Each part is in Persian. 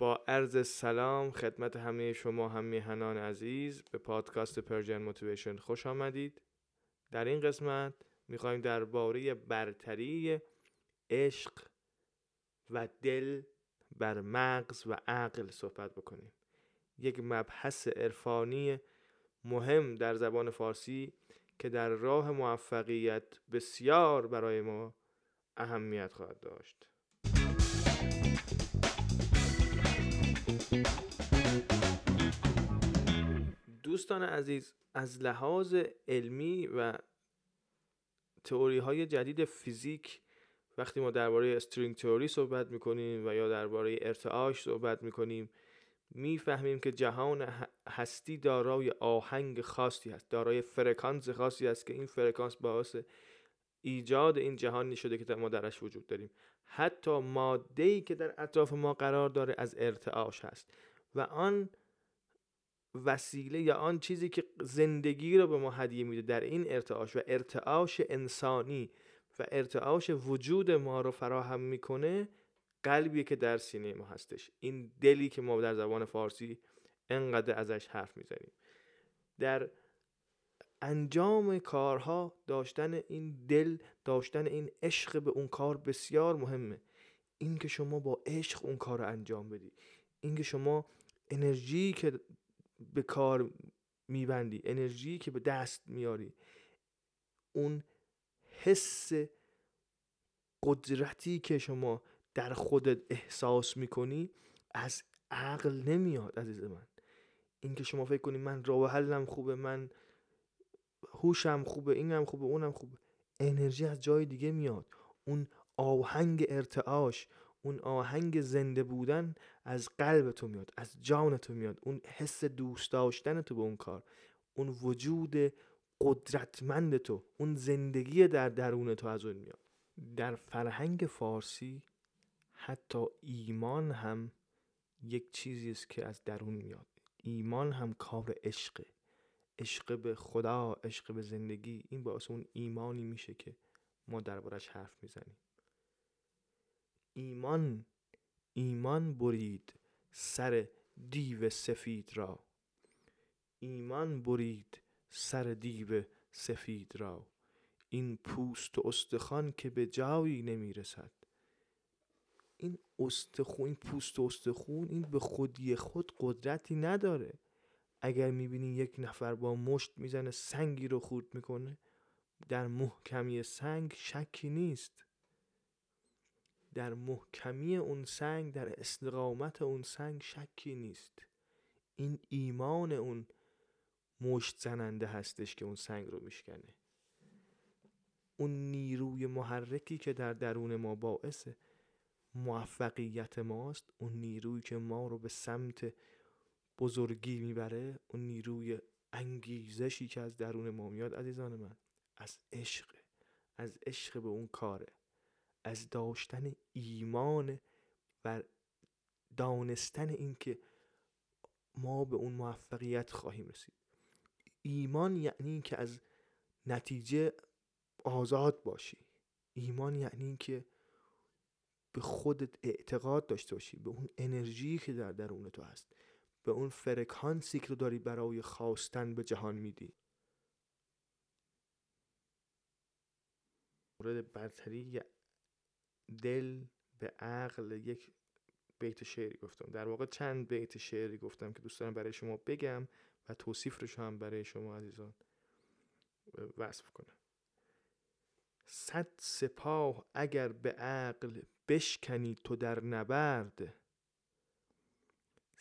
با عرض سلام خدمت همه شما هم میهنان عزیز به پادکست Persian Motivation خوش آمدید. در این قسمت می‌خوایم درباره برتری عشق و دل بر مغز و عقل صحبت بکنیم. یک مبحث عرفانی مهم در زبان فارسی که در راه موفقیت بسیار برای ما اهمیت خواهد داشت. دوستان عزیز از لحاظ علمی و تئوری های جدید فیزیک وقتی ما درباره string theory صحبت می‌کنیم و یا درباره ارتعاش صحبت می‌کنیم می‌فهمیم که جهان هستی دارای آهنگ خاصی هست دارای فرکانس خاصی است که این فرکانس باعث ایجاد این جهانی شده که ما درش وجود داریم. حتی ماده ای که در اطراف ما قرار داره از ارتعاش هست. و آن وسیله یا آن چیزی که زندگی رو به ما هدیه میده در این ارتعاش و ارتعاش انسانی و ارتعاش وجود ما رو فراهم می‌کنه قلبی که در سینه ما هستش. این دلی که ما در زبان فارسی انقدر ازش حرف می‌زنیم. در انجام کارها داشتن این دل داشتن این عشق به اون کار بسیار مهمه. این که شما با عشق اون کار رو انجام بدی. این که شما انرژی که به کار میبندی انرژی که به دست میاری اون حس قدرتی که شما در خودت احساس می‌کنی از عقل نمیاد عزیز من. اینکه شما فکر کنی من راه حلم خوبه من هوشم خوبه اینم خوبه اونم خوبه. انرژی از جای دیگه میاد. اون آهنگ ارتعاش اون آهنگ زنده بودن از قلب تو میاد از جان تو میاد. اون حس دوست داشتن تو به اون کار. اون وجود قدرتمند تو اون زندگی در درون تو از اون میاد. در فرهنگ فارسی حتی ایمان هم یک چیزی است که از درون میاد. ایمان هم کار عشقه. عشق به خدا عشق به زندگی این باعث اون ایمانی میشه که ما دربارش حرف می‌زنیم. ایمان ایمان برید سر دیو سفید را. ایمان برید سر دیو سفید را. این پوست و استخوان که به جایی نمی‌رسد. این استخون این پوست و استخون این به خودی خود قدرتی نداره. اگر می‌بینی یک نفر با مشت می‌زنه سنگی رو خورد می‌کنه در محکمی سنگ شکی نیست. در محکمی اون سنگ در استقامت اون سنگ شکی نیست. این ایمان اون مشت زننده هستش که اون سنگ رو میشکنه. اون نیروی محرکی که در درون ما باعث موفقیت ماست اون نیرویی که ما رو به سمت بزرگی می‌بره اون نیروی انگیزشی که از درون ما میاد عزیزان من از عشق از عشق به اون کاره. از داشتن ایمان و دانستن اینکه ما به اون موفقیت خواهیم رسید. ایمان یعنی اینکه از نتیجه آزاد باشی. ایمان یعنی اینکه به خودت اعتقاد داشته باشی به اون انرژی که در درون تو هست. به اون فرکانسی که داری برای خواستن به جهان میدی. مورد برتری دل به عقل یک بیت شعری گفتم. در واقع چند بیت شعری گفتم که دوست دارم برای شما بگم و توصیف رو هم برای شما عزیزان وصف کنم. صد سپاه اگر به عقل بشکنی تو در نبرد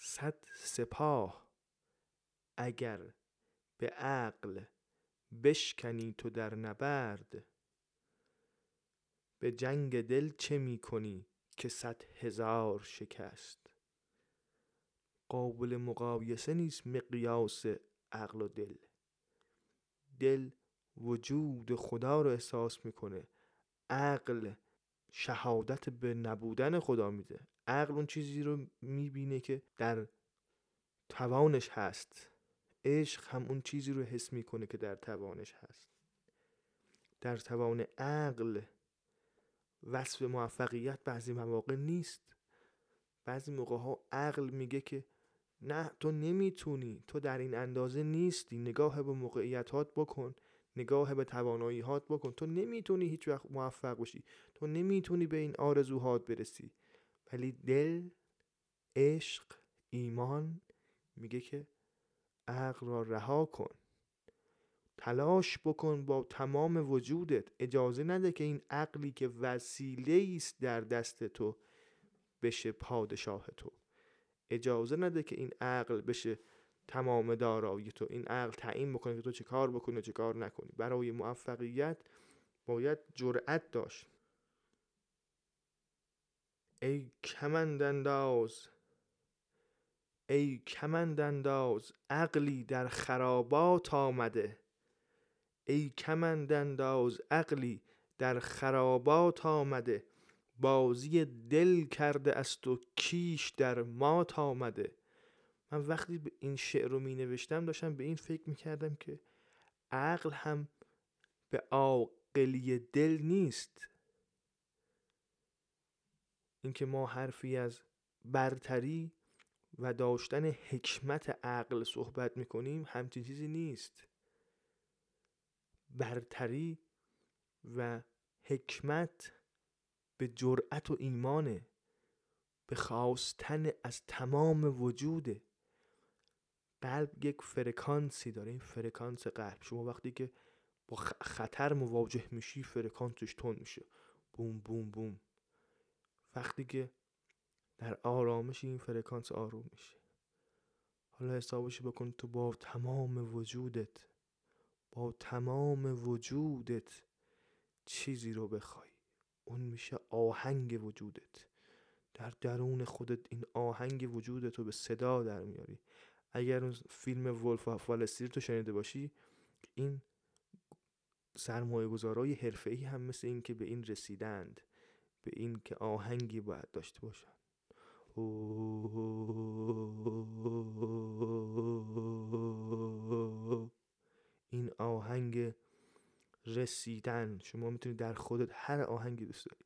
صد سپاه. اگر به عقل بشکنی تو در نبرد به جنگ دل چه می کنی که صد هزار شکست؟ قابل مقایسه نیست مقیاس عقل و دل. دل وجود خدا رو احساس می‌کنه. عقل شهادت به نبودن خدا میده. عقل اون چیزی رو می‌بینه که در توانش هست. عشق هم اون چیزی رو حس می‌کنه که در توانش هست. در توان عقل وصف موفقیت بعضی مواقع نیست. بعضی موقع ها عقل میگه که نه تو نمی‌تونی تو در این اندازه نیستی نگاه به موقعیتات بکن. نگاه به تواناییات بکن. تو نمی‌تونی هیچ وقت موفق باشی تو نمی‌تونی به این آرزوهات برسی. ولی دل عشق ایمان میگه که عقل را رها کن. تلاش بکن با تمام وجودت. اجازه نده که این عقلی که وسیله است در دست تو بشه پادشاه تو. اجازه نده که این عقل بشه تمام دارایی تو. این عقل تعیین بکنه که تو چه کار بکنی و چه کار نکنی. برای موفقیت باید جرأت داشت. ای کمندانداز ای کمندانداز عقلی در خرابات آمده. ای کمندانداز عقلی در خرابات آمده. بازی دل کرده است و کیش در مات آمده. من وقتی به این شعر رو می نوشتم داشتم به این فکر می کردم که عقل هم به عاقلی دل نیست. اینکه ما حرفی از برتری و داشتن حکمت عقل صحبت می‌کنیم همچین چیزی نیست. برتری و حکمت به جرأت و ایمانه به خواستن از تمام وجوده. قلب یک فرکانسی داره این فرکانس قلب. شما وقتی که با خطر مواجه میشی فرکانسش تند میشه. بوم بوم بوم. وقتی که در آرامش این فرکانس آروم میشه. حالا حسابش بکن تو با تمام وجودت با تمام وجودت چیزی رو بخوای. اون میشه آهنگ وجودت. در درون خودت این آهنگ وجودت رو به صدا در میاری. اگر اون فیلم ولف آف رو شنیده باشی این سرمایه گذارای حرفه ای هم مثل این که به این رسیدند به این که آهنگی باید داشته باشن. این آهنگ رسیدن شما می‌تونی در خودت هر آهنگی دوست داری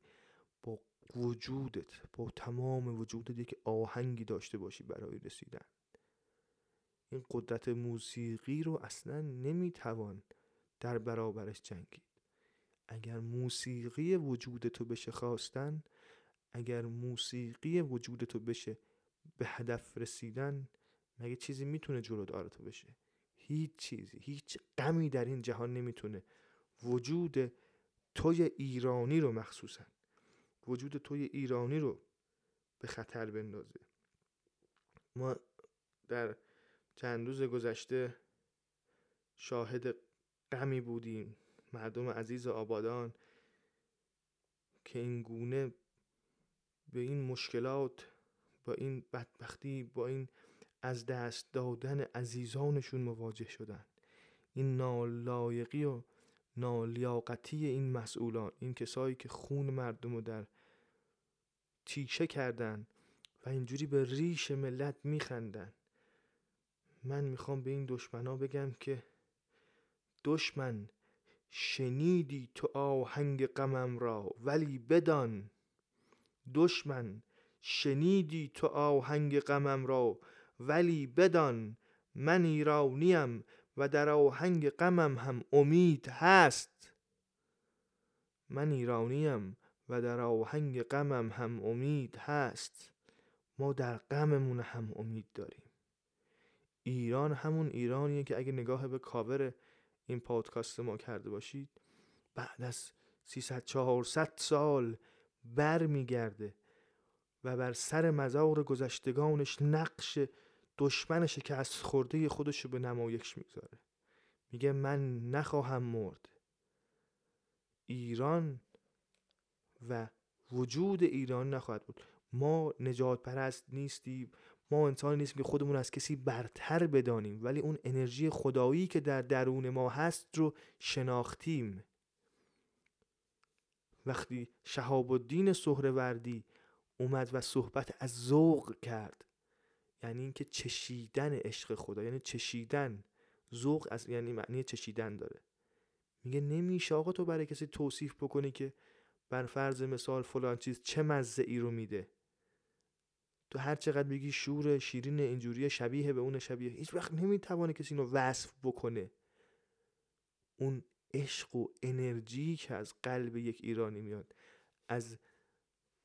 با وجودت با تمام وجودت که آهنگی داشته باشی برای رسیدن. این قدرت موسیقی رو اصلا نمی‌توان در برابرش جنگید. اگر موسیقی وجود تو بشه خواستن اگر موسیقی وجود تو بشه به هدف رسیدن مگه چیزی می‌تونه جلو تو بشه؟ هیچ چیزی هیچ غمی در این جهان نمی‌تونه. وجود توی ایرانی رو مخصوصا وجود توی ایرانی رو به خطر بندازه. ما در چند روز گذشته شاهد غمی بودیم. مردم عزیز آبادان که این گونه به این مشکلات با این بدبختی با این از دست دادن عزیزانشون مواجه شدن این نالایقی و نالیاقتی این مسئولان این کسایی که خون مردم رو در تیشه کردن و اینجوری به ریش ملت میخندن من می‌خوام به این دشمنا بگم که دشمن شنیدی تو آهنگ غمم را ولی بدان. دشمن شنیدی تو آهنگ غمم را ولی بدان. من ایرانیم و در آهنگ غمم هم امید هست. من ایرانیم و در آهنگ غمم هم امید هست. ما در غممون هم امید داریم. ایران همون ایرانیه که اگه نگاه به کاور این پادکست ما کرده باشید بعد از 300 400 سال برمیگرده و بر سر مزار گذشتگانش نقش دشمنش که از خورده خودش رو به نمایش می‌گذاره. میگه من نخواهم مرد. ایران و وجود ایران نخواهد بود. ما نجات پرست نیستیم. ما انسان نیستیم که خودمون از کسی برتر بدانیم ولی اون انرژی خدایی که در درون ما هست رو شناختیم. وقتی شهاب الدین سهروردی اومد و صحبت از ذوق کرد یعنی اینکه چشیدن عشق خدا یعنی چشیدن. ذوق از یعنی معنی چشیدن داره. میگه نمیشه آقا تو برای کسی توصیف بکنی که بر فرض مثال فلان چیز چه مزه ای رو میده. تو هر چقدر بگی شور شیرین اینجوری شبیه به اون شبیه هیچ وقت نمی‌توانه کسی اینو وصف بکنه. اون عشق و انرژی که از قلب یک ایرانی میاد از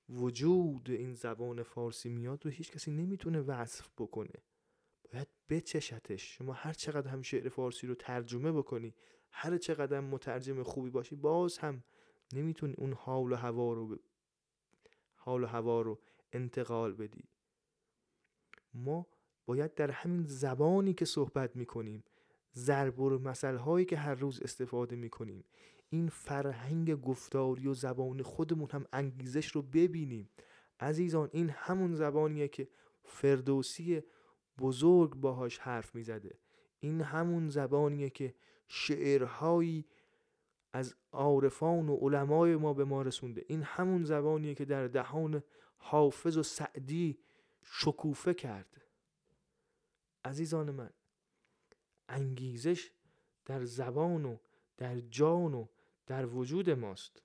وجود این زبان فارسی میاد و هیچ کسی نمی‌تونه وصف بکنه. باید بچشتش. شما هر چقدر هم شعر فارسی رو ترجمه بکنی هر چقدر مترجم خوبی باشی باز هم نمی‌تونی اون حال و هوا رو ب... حال و هوا رو انتقال بدی. ما باید در همین زبانی که صحبت می‌کنیم ضرب و مثل هایی که هر روز استفاده می‌کنیم این فرهنگ گفتاری و زبان خودمون هم انگیزش رو ببینیم. عزیزان این همون زبانیه که فردوسی بزرگ باهاش حرف می‌زده. این همون زبانیه که شعرهایی از عارفان و علمای ما به ما رسونده. این همون زبانیه که در دهان حافظ و سعدی شکوفه کرد. عزیزان من انگیزش در زبان و در جان و در وجود ماست.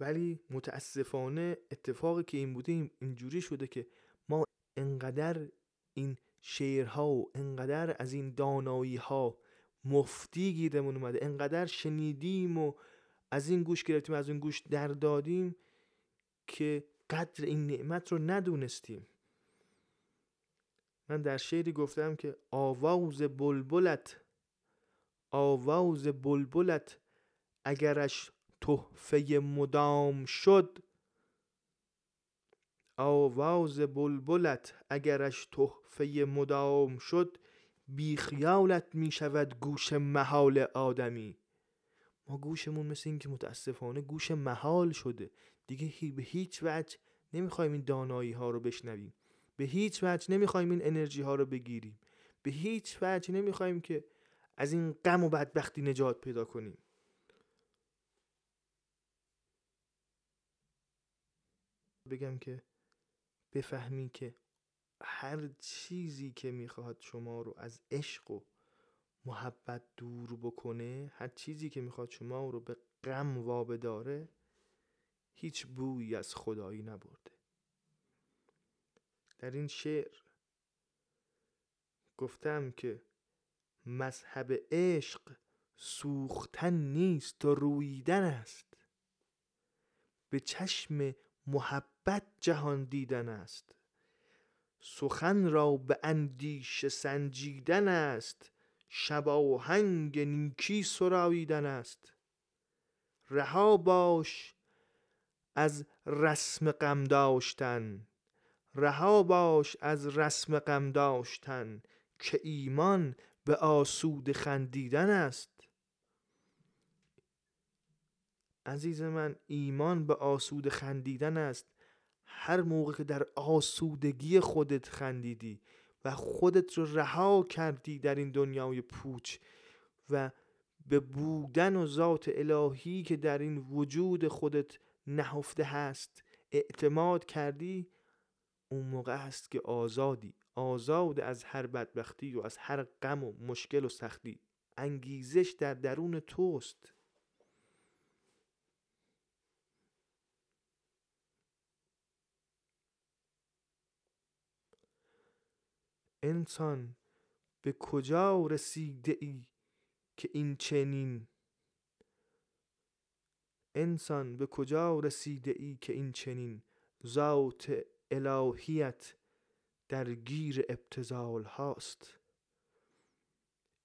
ولی متاسفانه اتفاقی که این بوده اینجوری شده که ما انقدر این شعرها و انقدر از این دانایی ها مفتی گیرمون اومده انقدر شنیدیم و از این گوش گرفتیم از این گوش در دادیم که قدر این نعمت رو ندونستیم. من در شعری گفتم که آواز بلبلت آواز بلبلت اگرش تحفه مدام شد. آواز بلبلت اگرش تحفه مدام شد بی خیالت می شود گوش محال آدمی. ما گوشمون مثل این که متاسفانه گوش محال شده. دیگه به هیچ وجه نمی‌خوایم این دانایی ها رو بشنویم. به هیچ وجه نمی‌خوایم این انرژی ها رو بگیریم. به هیچ وجه نمی‌خوایم که از این غم و بدبختی نجات پیدا کنیم. بگم که بفهمی که هر چیزی که می‌خواد شما رو از عشق و محبت دور بکنه هر چیزی که می‌خواد شما رو به غم وابداره هیچ بویی از خدایی نبرده. در این شعر گفتم که مذهب عشق سوختن نیست و رویدن است. به چشم محبت جهان دیدن است. سخن را به اندیشه سنجیدن است. شباهنگ نیکی سراییدن است. رها باش از رسم غم داشتن رها باش از رسم غم داشتن که ایمان به آسود خندیدن است. عزیز من ایمان به آسود خندیدن است. هر موقع که در آسودگی خودت خندیدی و خودت رو رها کردی در این دنیای پوچ و به بودن و ذات الهی که در این وجود خودت نهفته هست. اعتماد کردی اون موقع هست که آزادی. آزاد از هر بدبختی و از هر غم و مشکل و سختی. انگیزش در درون توست. انسان به کجا رسیده ای که این چنین انسان به کجا رسیده ای که این چنین ذات الهیت در گیر ابتزال هاست؟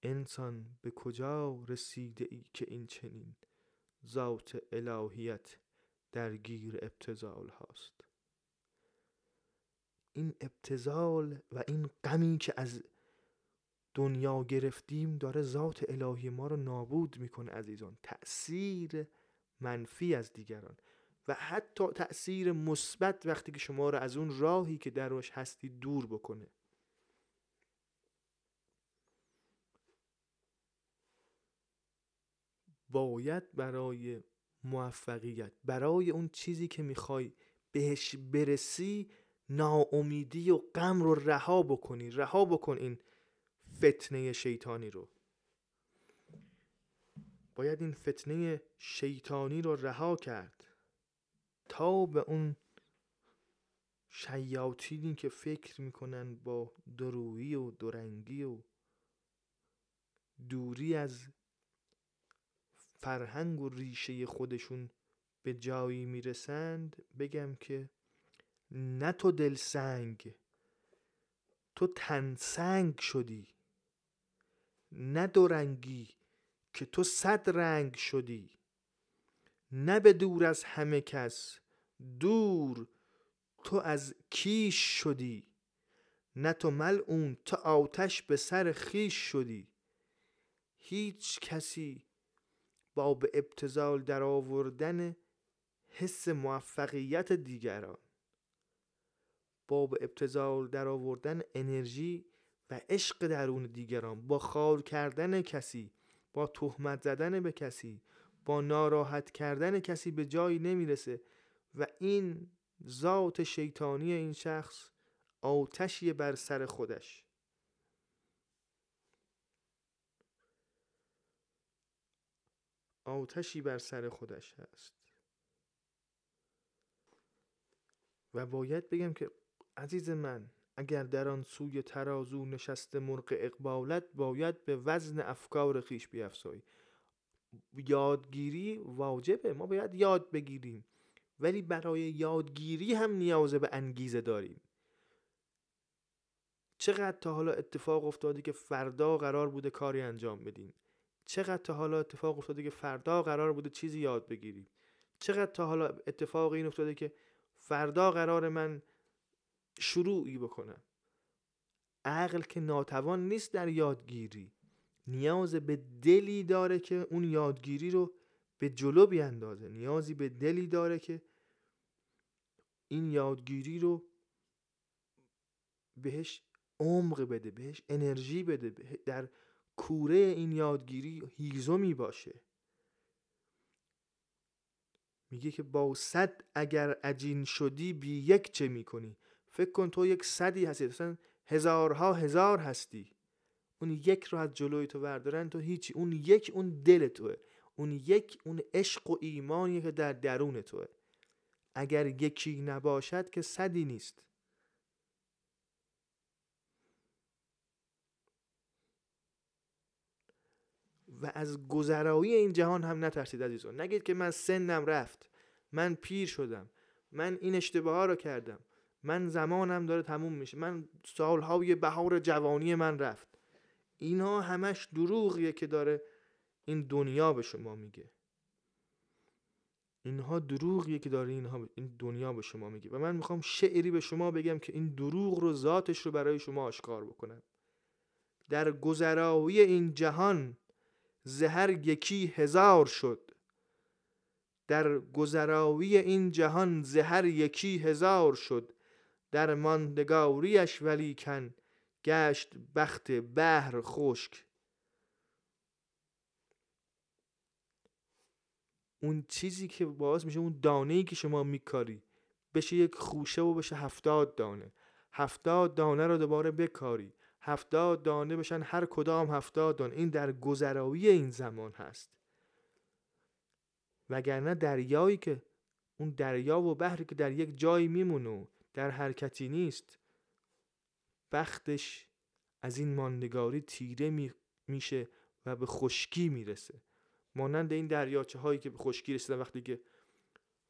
انسان به کجا رسیده ای که این چنین ذات الهیت در گیر ابتزال هاست؟ این ابتزال و این غمی که از دنیا گرفتیم داره ذات الهی ما رو نابود می‌کنه عزیزان. تأثیر منفی از دیگران. و حتی تأثیر مثبت وقتی که شما رو از اون راهی که درش هستی دور بکنه. باید برای موفقیت برای اون چیزی که می‌خوای بهش برسی ناامیدی و غم رو رها بکنی. رها بکن این فتنه شیطانی رو. باید این فتنه شیطانی رو رها کرد تا به اون شیاطینی که فکر می‌کنن با درویی و درنگی و دوری از فرهنگ و ریشه خودشون به جایی می‌رسند بگم که نه تو دلسنگ تو تنسنگ شدی نه دو رنگی که تو صد رنگ شدی. نه به دور از همه کس دور تو از کیش شدی. نه تو ملعون تو آتش به سر خیش شدی. هیچ کسی با به ابتزال در آوردن حس موفقیت دیگران. با به ابتزال در آوردن انرژی و عشق درون دیگران با خار کردن کسی با تهمت زدن به کسی با ناراحت کردن کسی به جایی نمی‌رسه و این ذات شیطانی این شخص آتشی بر سر خودش. آتشی بر سر خودش هست. و باید بگم که عزیز من اگر در آن سوی ترازو نشسته مرغ اقبالت باید به وزن افکار خیش بیافزایی یادگیری واجبه ما باید یاد بگیریم. ولی برای یادگیری هم نیاز به انگیزه داریم. چقدر تا حالا اتفاق افتاده که فردا قرار بوده کاری انجام بدیم؟ چقدر تا حالا اتفاق افتاده که فردا قرار بوده چیزی یاد بگیریم؟ چقدر تا حالا اتفاق این افتاده که فردا قرار من شروعی بکنم. عقل که ناتوان نیست در یادگیری. نیاز به دلی داره که اون یادگیری رو به جلو بیاندازه. نیازی به دلی داره که این یادگیری رو بهش عمق بده بهش انرژی بده در کوره این یادگیری هیزمی باشه. میگه که با صد اگر عجین شدی بی یک چه می‌کنی؟ فکر کن تو یک صدی هستی مثلا هزارها هزار هستی. اون یک رو از جلوی تو بردارن تو هیچی. اون یک اون دل توه. اون یک اون عشق و ایمانی که در درون توه. اگر یکی نباشد که صدی نیست. و از گذرایی این جهان هم نترسید عزیزان. نگید که من سنم رفت. من پیر شدم. من این اشتباه ها رو کردم. من زمانم داره تموم میشه. من سالهای بهار جوانی من رفت. اینا همش دروغیه که داره این دنیا به شما میگه. اینها دروغیه که داره اینها این دنیا به شما میگه. و من می‌خوام شعری به شما بگم که این دروغ رو ذاتش رو برای شما آشکار بکنم. در گذرایی این جهان زهر یکی هزار شد. در گذراوی این جهان زهر یکی هزار شد. در ماندگاریش ولیکن گشت بخت بحر خشک. اون چیزی که باعث میشه اون دانه ای که شما میکاری بشه یک خوشه و بشه هفتاد دانه. هفتاد دانه رو دوباره بکاری. هفتاد دانه بشن هر کدام هفتاد دانه. این در گذراوی این زمان هست. وگرنه دریایی که اون دریا و بحری که در یک جایی میمونه در حرکتی نیست. بختش از این ماندگاری تیره میشه و به خشکی می‌رسه. مانند این دریاچه هایی که به خشکی رسیدن وقتی که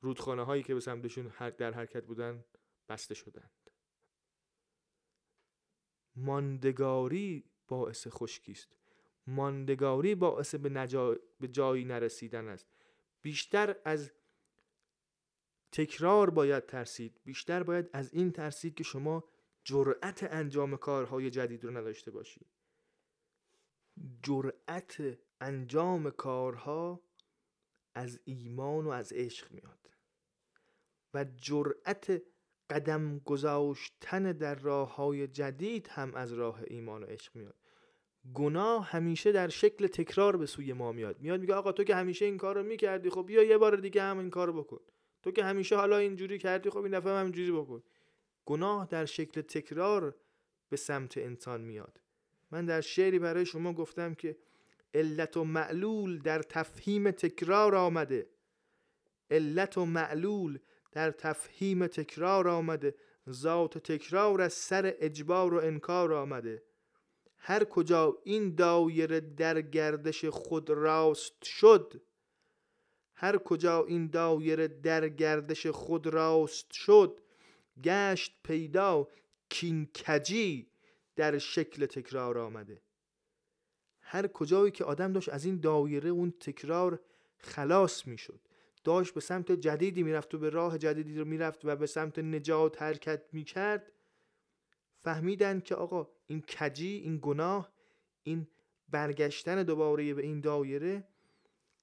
رودخانه هایی که به سمتشون در حرکت بودن بسته شدند. ماندگاری باعث خشکی است. ماندگاری باعث به. به جایی نرسیدن است. بیشتر از تکرار باید ترسید. بیشتر باید از این ترسید که شما جرأت انجام کارهای جدید رو نداشته باشید جرأت انجام کارها از ایمان و از عشق میاد. و جرأت قدم گذاشتن در راه های جدید هم از راه ایمان و عشق میاد. گناه همیشه در شکل تکرار به سوی ما میاد. میاد میگه آقا تو که همیشه این کار رو می‌کردی خب بیا یه بار دیگه هم این کار بکن. تو که همیشه حالا اینجوری کردی خب این دفعه هم اینجوری بکن. گناه در شکل تکرار به سمت انسان میاد. من در شعری برای شما گفتم که علت و معلول در تفهیم تکرار آمده. علت و معلول در تفهیم تکرار آمده. ذات تکرار از سر اجبار و انکار آمده. هر کجا این دایره در گردش خود راست شد هر کجا این دایره در گردش خود راست شد گشت پیدا کین کجی در شکل تکرار آمده. هر کجایی که آدم داشت از این دایره اون تکرار خلاص می‌شد. داشت به سمت جدیدی می‌رفت و به راه جدیدی رو می‌رفت و به سمت نجات حرکت می‌کرد. فهمیدن که آقا این کجی این گناه این برگشتن دوباره به این دایره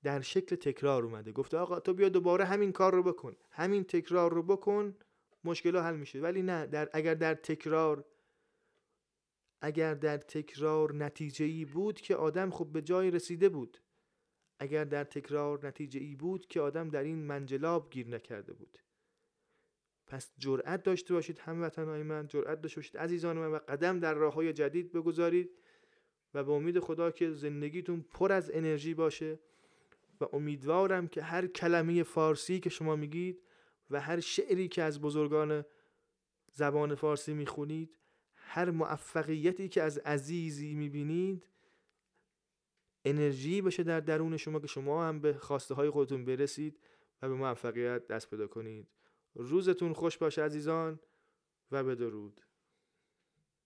در شکل تکرار اومده. گفته آقا تو بیا دوباره همین کار رو بکن. همین تکرار رو بکن مشکل حل میشه. ولی نه در اگر در تکرار اگر در تکرار نتیجه ای بود که آدم خب به جای رسیده بود. اگر در تکرار نتیجه ای بود که آدم در این منجلاب گیر نکرده بود. پس جرأت داشته باشید هموطنهای من جرأت داشته باشید عزیزان من و قدم در راه های جدید بگذارید و به امید خدا که زندگیتون پر از انرژی باشه. و امیدوارم که هر کلمه فارسی که شما میگید و هر شعری که از بزرگان زبان فارسی می‌خونید هر موفقیتی که از عزیزی می‌بینید انرژی بشه در درون شما که شما هم به خواسته های خودتون برسید و به موفقیت دست پیدا کنید. روزتون خوش باشه عزیزان و بدرود.